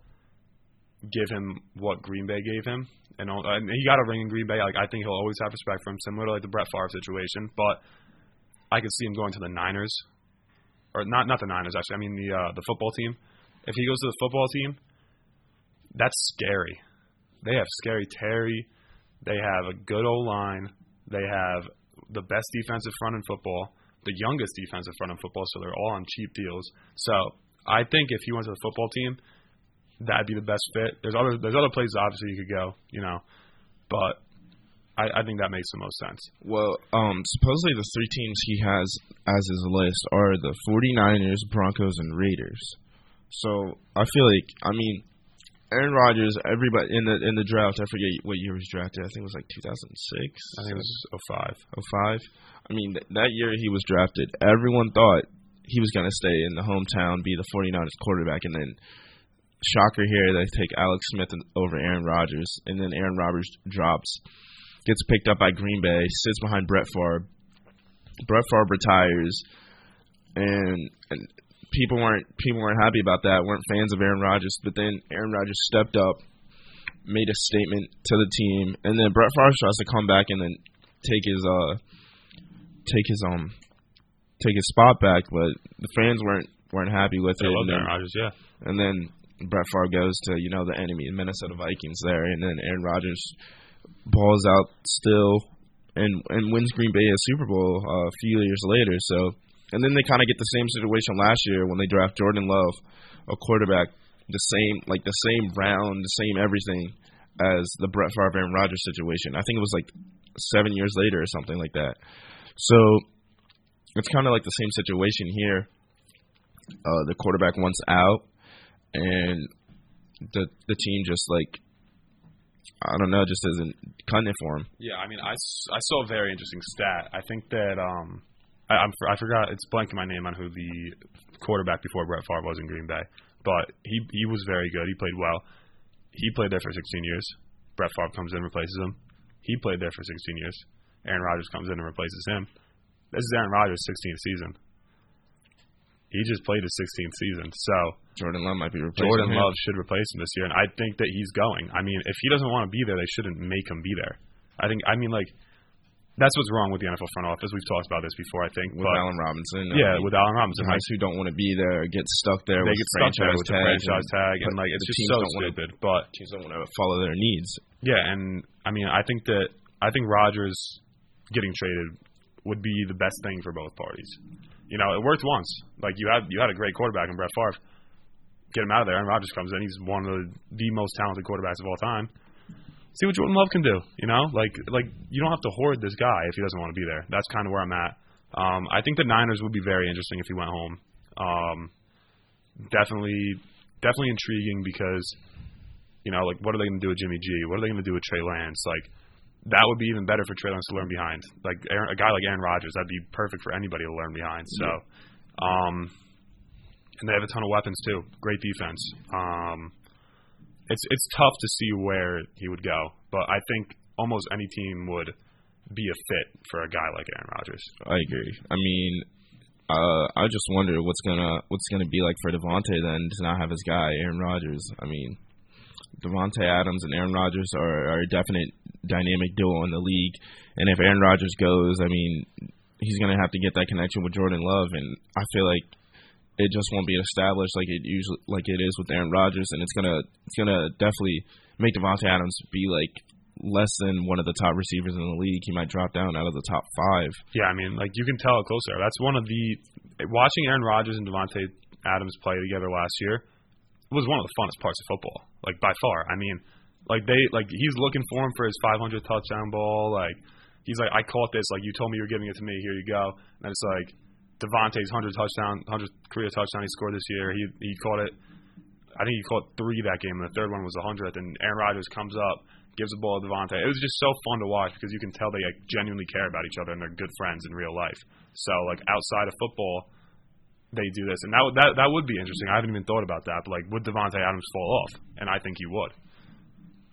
give him what Green Bay gave him, and, and he got a ring in Green Bay. Like, I think he'll always have respect for him, similar to like the Brett Favre situation. But I could see him going to the Niners, or not not the Niners actually. I mean the uh, the football team. If he goes to the football team, that's scary. They have scary Terry. They have a good O line. They have the best defensive front in football, the youngest defensive front in football, so they're all on cheap deals. So I think if he went to the football team, that'd be the best fit. There's other there's other places obviously you could go, you know, but I, I think that makes the most sense. Well, um, supposedly the three teams he has as his list are the 49ers, Broncos, and Raiders. So I feel like I mean, Aaron Rodgers. Everybody in the in the draft. I forget what year he was drafted. I think it was like 2006. I think it was 05. 05. I mean, th- that year he was drafted, everyone thought he was going to stay in the hometown, be the 49ers quarterback, and then shocker here, they take Alex Smith over Aaron Rodgers, and then Aaron Rodgers drops, gets picked up by Green Bay, sits behind Brett Favre. Brett Favre retires, and and people weren't people weren't happy about that, weren't fans of Aaron Rodgers, but then Aaron Rodgers stepped up, made a statement to the team, and then Brett Favre tries to come back and then take his uh take his um take his spot back, but the fans weren't weren't happy with They it. love and, Aaron then, Rodgers, yeah. and then Brett Favre goes to you know the enemy, the Minnesota Vikings there, and then Aaron Rodgers balls out still and and wins Green Bay a Super Bowl uh, a few years later. So and then they kind of get the same situation last year when they draft Jordan Love, a quarterback, the same like the same round, the same everything as the Brett Favre and Rodgers situation. I think it was like seven years later or something like that. So it's kind of like the same situation here. Uh, the quarterback wants out, and the the team just like I don't know, just isn't cutting it for him. Yeah, I mean, I, I saw a very interesting stat. I think that um, I, I'm I forgot it's blanking my name on who the quarterback before Brett Favre was in Green Bay, but he he was very good. He played well. He played there for 16 years. Brett Favre comes in, and replaces him. He played there for 16 years. Aaron Rodgers comes in and replaces him. This is Aaron Rodgers' 16th season. He just played his 16th season, so Jordan Love might be replacing Jordan him. Love should replace him this year, and I think that he's going. I mean, if he doesn't want to be there, they shouldn't make him be there. I think. I mean, like that's what's wrong with the NFL front office. We've talked about this before. I think, with but Allen Robinson. Yeah, mean, with Allen Robinson, like, who don't want to be there get stuck there. they with get stuck there franchise with the franchise tag, and but like it's just so don't wanna- stupid. But teams don't want to follow their needs. yeah, and I mean, I think that I think Rodgers getting traded would be the best thing for both parties. You know, it worked once. Like you had you had a great quarterback in Brett Favre. Get him out of there, and Rodgers comes in. He's one of the, the most talented quarterbacks of all time. See what Jordan Love can do. You know, like like you don't have to hoard this guy if he doesn't want to be there. That's kind of where I'm at. Um, I think the Niners would be very interesting if he went home. Um, definitely, definitely intriguing because you know, like what are they going to do with Jimmy G? What are they going to do with Trey Lance? Like that would be even better for Trey Lance to learn behind. Like Aaron, a guy like Aaron Rodgers, that'd be perfect for anybody to learn behind. So, um, and they have a ton of weapons too. Great defense. Um, it's it's tough to see where he would go, but I think almost any team would be a fit for a guy like Aaron Rodgers. I agree. I mean, uh, I just wonder what's gonna what's gonna be like for Davante then to not have his guy Aaron Rodgers. I mean, Davante Adams and Aaron Rodgers are, are a definite dynamic duo in the league, and if Aaron Rodgers goes, I mean, he's gonna have to get that connection with Jordan Love, and I feel like it just won't be established like it usually like it is with Aaron Rodgers, and it's gonna it's gonna definitely make Davante Adams be like less than one of the top receivers in the league. He might drop down out of the top five. Yeah, I mean, like you can tell how close they. That's one of the watching Aaron Rodgers and Davante Adams play together last year was one of the funnest parts of football, like by far. I mean, like they like he's looking for him for his 500 touchdown ball. Like he's like, I caught this. Like you told me you were giving it to me. Here you go. And it's like Davante's 100 touchdown, 100 career touchdown he scored this year. He he caught it. I think he caught three that game, and the third one was a hundredth. And Aaron Rodgers comes up, gives the ball to Davante. It was just so fun to watch because you can tell they like, genuinely care about each other and they're good friends in real life. So like outside of football, they do this, and that that that would be interesting. I haven't even thought about that, but like, would Davante Adams fall off? And I think he would.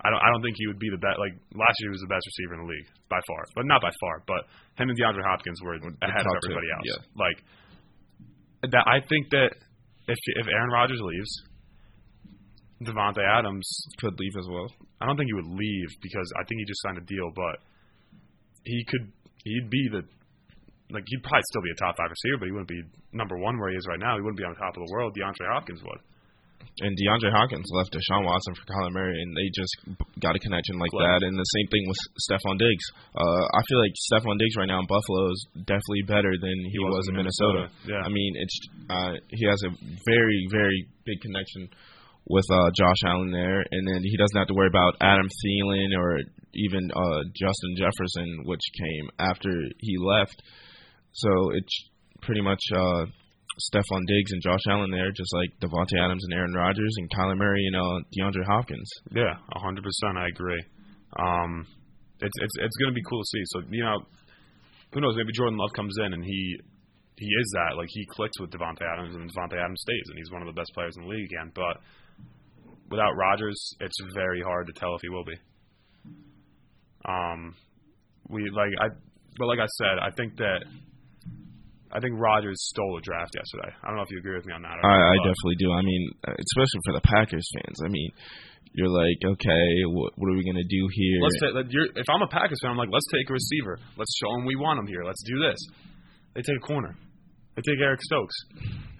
I don't I don't think he would be the best. Like last year, he was the best receiver in the league by far, but not by far. But him and DeAndre Hopkins were ahead of top two, everybody else. yeah. Like that, I think that if if Aaron Rodgers leaves, Davante Adams Could leave as well. I don't think he would leave because I think he just signed a deal, but he could he'd be the like he'd probably still be a top five receiver, but he wouldn't be number one where he is right now. He wouldn't be on top of the world. DeAndre Hopkins would. And DeAndre Hopkins left Deshaun Watson for Kyler Murray, and they just got a connection like that. And the same thing with Stefon Diggs. Uh, I feel like Stefon Diggs right now in Buffalo is definitely better than he, was, in Minnesota. Yeah. I mean, it's uh, he has a very very big connection with uh, Josh Allen there, and then he doesn't have to worry about Adam Thielen or even uh, Justin Jefferson, which came after he left. So it's pretty much uh, Stefon Diggs and Josh Allen there, just like Davante Adams and Aaron Rodgers and Kyler Murray and uh, DeAndre Hopkins. Yeah, hundred percent. I agree. Um, it's it's it's going to be cool to see. So you know, who knows? Maybe Jordan Love comes in and he he is that like he clicks with Davante Adams and Davante Adams stays and he's one of the best players in the league again. But without Rodgers, it's very hard to tell if he will be. Um, we like I, but like I said, I think that I think Rodgers stole the draft yesterday. I don't know if you agree with me on that. Or I, I definitely do. I mean, especially for the Packers fans. I mean, you're like, okay, what, what are we gonna do here? Let's take. Let, you're, if I'm a Packers fan, I'm like, let's take a receiver. Let's show them we want him here. Let's do this. They take a corner. They take Eric Stokes,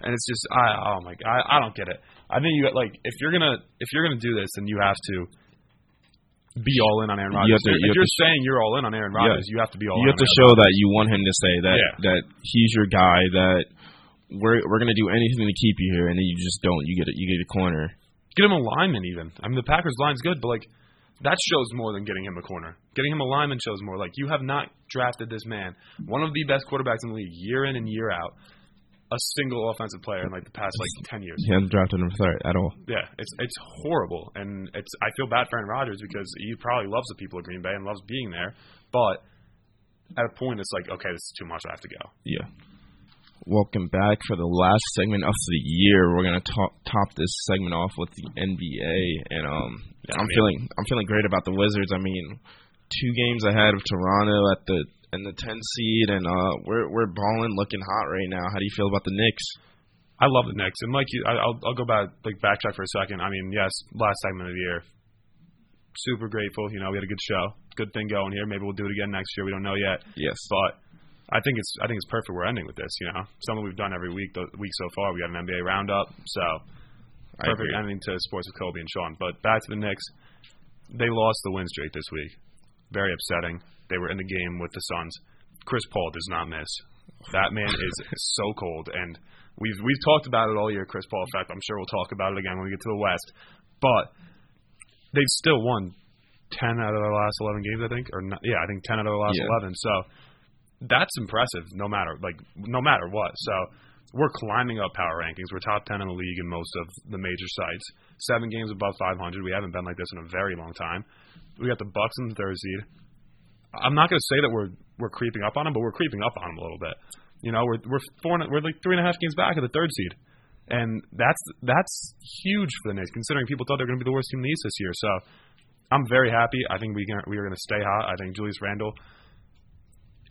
and it's just I oh my god I, I don't get it. I think you like if you're gonna if you're gonna do this, then you have to be all in on Aaron Rodgers. You to- you if you're saying you're all in on Aaron Rodgers, you have to be all. In. You have to show Rodgers. that you want him to say that Yeah. that he's your guy. That we're we're gonna do anything to keep you here, and then you just don't. You get it. You get a corner. Get him a lineman even. I mean the Packers line's good, but like that shows more than getting him a corner. Getting him a lineman shows more. Like you have not drafted this man, one of the best quarterbacks in the league, year in and year out, a single offensive player in like the past like ten years. He hasn't drafted him third at all. Yeah, it's it's horrible, and it's I feel bad for Aaron Rodgers because he probably loves the people of Green Bay and loves being there, but at a point it's like okay, this is too much. I have to go. Yeah. Welcome back for the last segment of the year. We're gonna top top this segment off with the NBA, and um, Yeah, I'm I mean- feeling I'm feeling great about the Wizards. I mean, two games ahead of Toronto at the in the 10 seed, and uh, we're we're balling, looking hot right now. How do you feel about the Knicks? I love the Knicks, and like you, I, I'll I'll go back like backtrack for a second. I mean, yes, last segment of the year, super grateful. You know, we had a good show, good thing going here. Maybe we'll do it again next year. We don't know yet, Yes, but I think it's I think it's perfect. We're ending with this. You know, something we've done every week the week so far. We got an NBA roundup, so perfect ending to sports with Kobe and Sean. But back to the Knicks, they lost the win streak this week. Very upsetting. They were in the game with the Suns. Chris Paul does not miss. That man is so cold, and we've we've talked about it all year. Chris Paul in fact, I'm sure we'll talk about it again when we get to the West. But they've still won ten out of their last eleven games, I think, or not, yeah, I think ten out of the last Yeah. eleven. So that's impressive, no matter like no matter what. So we're climbing up power rankings. We're top ten in the league in most of the major sites. Seven games above 500. We haven't been like this in a very long time. We got the Bucks in the third seed. I'm not going to say that we're we're creeping up on them, but we're creeping up on them a little bit. You know, we're we're four we're like three and a half games back of the third seed, and that's that's huge for the Knicks considering people thought they were going to be the worst team in the East this year. So I'm very happy. I think we can, we are going to stay hot. I think Julius Randle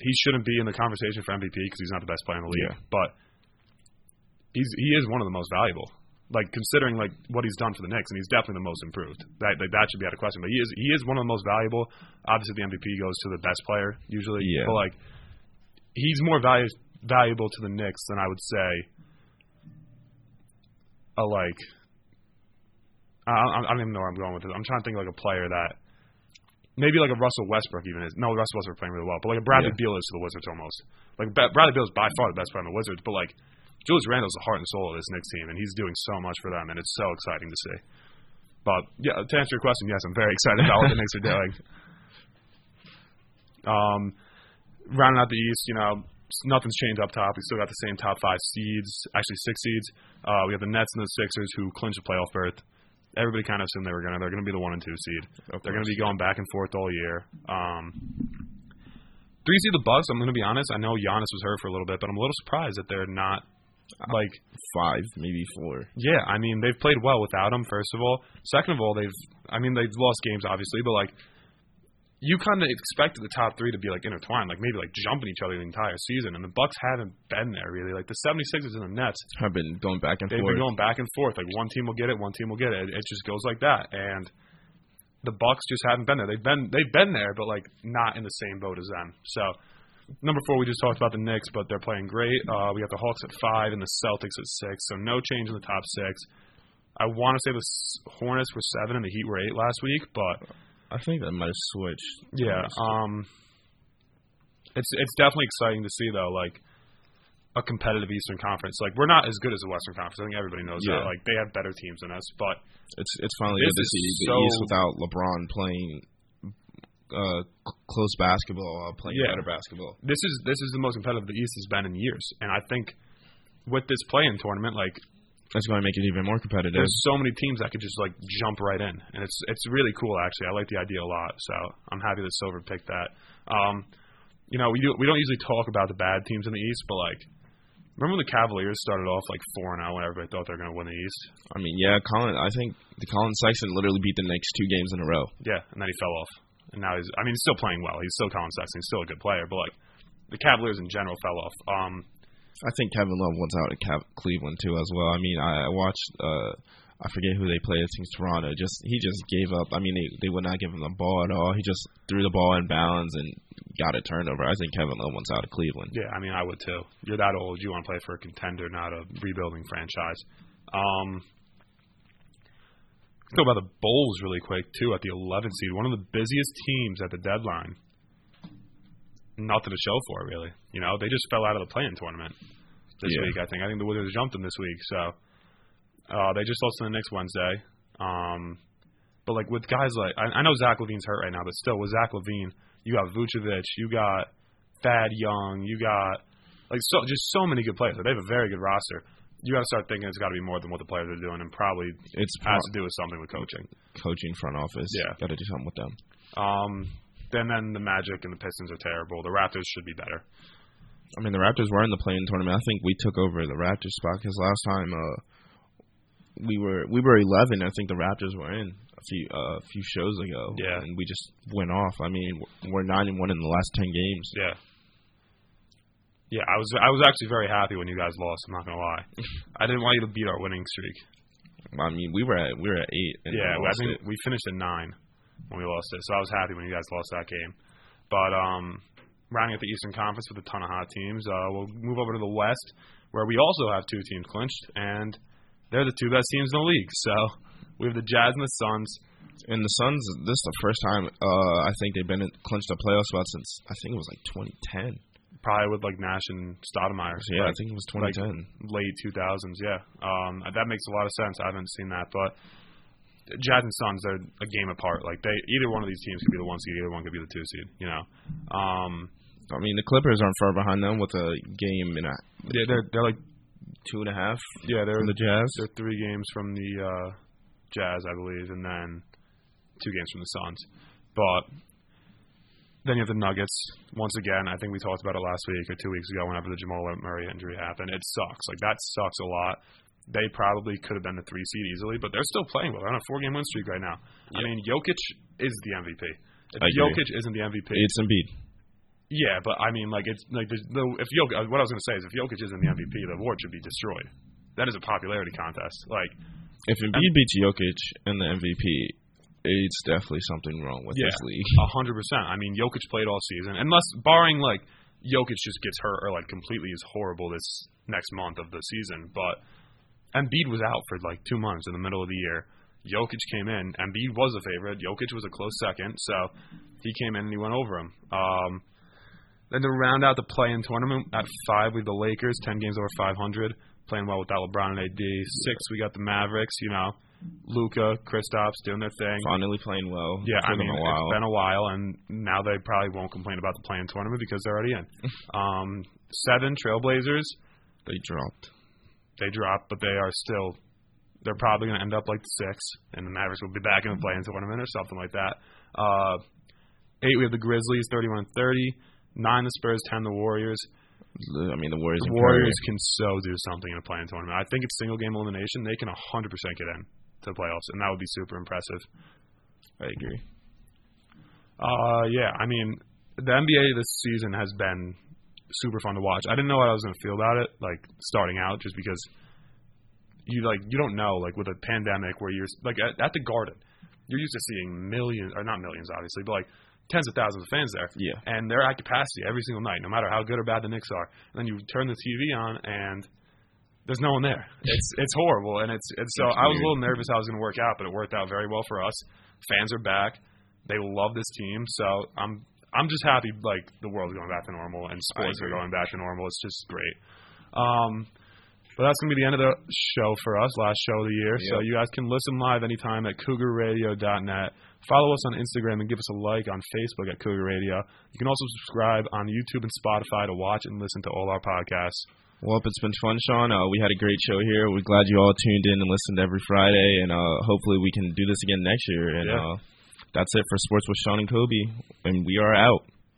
he shouldn't be in the conversation for MVP because he's not the best player in the league, Yeah. but he's he is one of the most valuable. Like considering like what he's done for the Knicks, and he's definitely the most improved. That like, that should be out of question. But he is he is one of the most valuable. Obviously, the MVP goes to the best player usually. Yeah. But like he's more valu- valuable to the Knicks than I would say a like. I, I don't even know where I'm going with this. I'm trying to think of like a player that maybe like a Russell Westbrook even is. No, Russell Westbrook playing really well, but like a Bradley Yeah. Beal is to the Wizards almost. Like Bradley Beal is by far the best player on the Wizards, but like Julius Randle's the heart and soul of this Knicks team, and he's doing so much for them, and it's so exciting to see. But yeah, to answer your question, yes, I'm very excited about what the Knicks are doing. Um, rounding out the East, you know, nothing's changed up top. We still got the same top five seeds, actually six seeds. Uh, we have the Nets and the Sixers who clinched a playoff berth. Everybody kind of assumed they were gonna. They're gonna be the one and two seed. They're gonna be going back and forth all year. Um, three seed the Bucks. I'm gonna be honest. I know Giannis was hurt for a little bit, but I'm a little surprised that they're not Uh, like five, maybe four. yeah, I mean they've played well without him. First of all, second of all, they've I mean they've lost games obviously, but like you kind of expected the top three to be like intertwined, like maybe like jumping each other the entire season, and the Bucks haven't been there really. Like the 76ers and the Nets, Have been going back and they've forth. been going back and forth. Like one team will get it, one team will get it. It, it just goes like that, and the Bucks just haven't been there. They've been they've been there, but like not in the same boat as them. So. Number four, we just talked about the Knicks, but they're playing great. Uh, we got the Hawks at five and the Celtics at six, so no change in the top six. I want to say the Hornets were seven and the Heat were eight last week, but I think that might have switched. yeah, um, it's it's definitely exciting to see though, like a competitive Eastern Conference. Like we're not as good as the Western Conference. I think everybody knows Yeah. that. Like they have better teams than us, but It's it's finally good to see the so- East without LeBron playing uh, close basketball, uh, playing Yeah. better basketball. this is this is the most competitive the East has been in years, and I think with this play-in tournament, like That's going to make it even more competitive. there's so many teams that could just like jump right in, and it's it's really cool actually. I like the idea a lot, so I'm happy that Silver picked that. Um, you know, we do, we don't usually talk about the bad teams in the East, but like, remember when the Cavaliers started off like four and out when everybody thought they were going to win the East? I mean, yeah, Collin. I think the Collin Sexton literally beat the Knicks two games in a row. Yeah, and then he fell off, and now he's I mean he's still playing well. He's still Collin Sexton. He's still a good player, but like the Cavaliers in general fell off. Um, I think Kevin Love wants out of Cav- Cleveland too as well. I mean, I, I watched. Uh, I forget who they played. I think Toronto. Just he just gave up. I mean, they they would not give him the ball at all. He just threw the ball in bounds and got a turnover. I think Kevin Love wants out of Cleveland. Yeah, I mean, I would too. You're that old. You want to play for a contender, not a rebuilding franchise. Um, let's talk about the Bulls really quick too. At the 11th seed, one of the busiest teams at the deadline. Nothing to show for it, really. You know, they just fell out of the play-in tournament this Yeah. week. I think. I think the Wizards jumped them this week, so uh, they just lost to the Knicks Wednesday. Um, but like with guys like I, I know Zach LaVine's hurt right now, but still with Zach LaVine, you got Vucevic, you got Thad Young, you got like so just so many good players. They have a very good roster. You got to start thinking it's got to be more than what the players are doing, and probably It's has pro- to do with something with coaching. coaching front office. Yeah. got to do something with them. Um, then then the Magic and the Pistons are terrible. The Raptors should be better. I mean, the Raptors were in the play-in tournament. I think we took over the Raptors spot because last time uh, we were we were 11. I think the Raptors were in a few uh, a few shows ago. Yeah. and we just went off. I mean, we're nine and one in the last ten games. Yeah. Yeah, I was I was actually very happy when you guys lost. I'm not gonna lie. I didn't want you to beat our winning streak. I mean, we were at we were at eight. And Yeah, we I think it. we finished at nine when we lost it, so I was happy when you guys lost that game. But um, rounding out the Eastern Conference with a ton of hot teams, uh, we'll move over to the West, where we also have two teams clinched, and they're the two best teams in the league. So we have the Jazz and the Suns. And the Suns, this is the first time uh, I think they've been in, clinched a playoff spot since I think it was like 2010. Probably with like Nash and Stoudemire. Yeah, I think it was like 2010. late 2000s. Yeah, um, that makes a lot of sense. I haven't seen that, but Jazz and Suns are a game apart. Like they, either one of these teams could be the one seed, either one could be the two seed. You know, um, I mean, the Clippers aren't far behind them with a game and a yeah, they're they're like two and a half yeah they're from the Jazz. they're three games from the uh, Jazz, I believe, and then two games from the Suns. But then you have the Nuggets. Once again, I think we talked about it last week or two weeks ago. Whenever the Jamal Murray injury happened, it sucks. Like that sucks a lot. They probably could have been the three seed easily, but they're still playing well. They're on a four game win streak right now. I mean, Jokic is the MVP. If I agree. Jokic isn't the MVP, It's Embiid. yeah, but I mean, like it's like the, the if Jokic, uh, what I was going to say is if Jokic isn't the MVP, the award should be destroyed. That is a popularity contest. Like If Embiid beats Jokic and the MVP, it's definitely something wrong with Yeah. this league. A hundred percent. I mean, Jokic played all season, unless barring like Jokic just gets hurt or like completely is horrible this next month of the season. But Embiid was out for like two months in the middle of the year. Jokic came in. Embiid was a favorite. Jokic was a close second, so he came in and he went over him. Um, then to round out the play-in tournament at five, we have the Lakers, ten games over 500, playing well without LeBron and AD. Six, we got the Mavericks. You know, Luka, Kristaps doing their thing. Finally playing well. Yeah, for I mean, a while. it's been a while, and now they probably won't complain about the play-in tournament because they're already in. um, seven Trailblazers, they dropped. they dropped, but they are still. They're probably going to end up like six, and the Mavericks will be back in the play-in tournament or something like that. Uh, eight, we have the Grizzlies, thirty-one thirty. Nine, the Spurs. Ten, the Warriors. I mean, the Warriors. The Warriors can so do something in a play-in tournament. I think it's single game elimination. They can 100% get in to the playoffs, and that would be super impressive. I agree. Uh, yeah, I mean, the NBA this season has been super fun to watch. I didn't know what I was going to feel about it, like starting out, just because you like you don't know, like with a pandemic where you're like at, at the Garden, you're used to seeing millions, or not millions, obviously, but like tens of thousands of fans there. Yeah. and they're at capacity every single night, no matter how good or bad the Knicks are. And then you turn the TV on and. There's no one there. It's it's horrible, and it's it's so I was a little nervous how it was going to work out, but it worked out very well for us. Fans are back. They love this team, so I'm I'm just happy like the world's going back to normal and sports are going back to normal. It's just great. Um, but that's gonna be the end of the show for us, last show of the year. So you guys can listen live anytime at CougarRadio.net. Follow us on Instagram and give us a like on Facebook at Cougar Radio. You can also subscribe on YouTube and Spotify to watch and listen to all our podcasts. Well, it's been fun, Sean. Uh, we had a great show here. We're glad you all tuned in and listened every Friday, and uh, hopefully we can do this again next year. And Yeah. uh, that's it for Sports with Sean and Kobe, and we are out.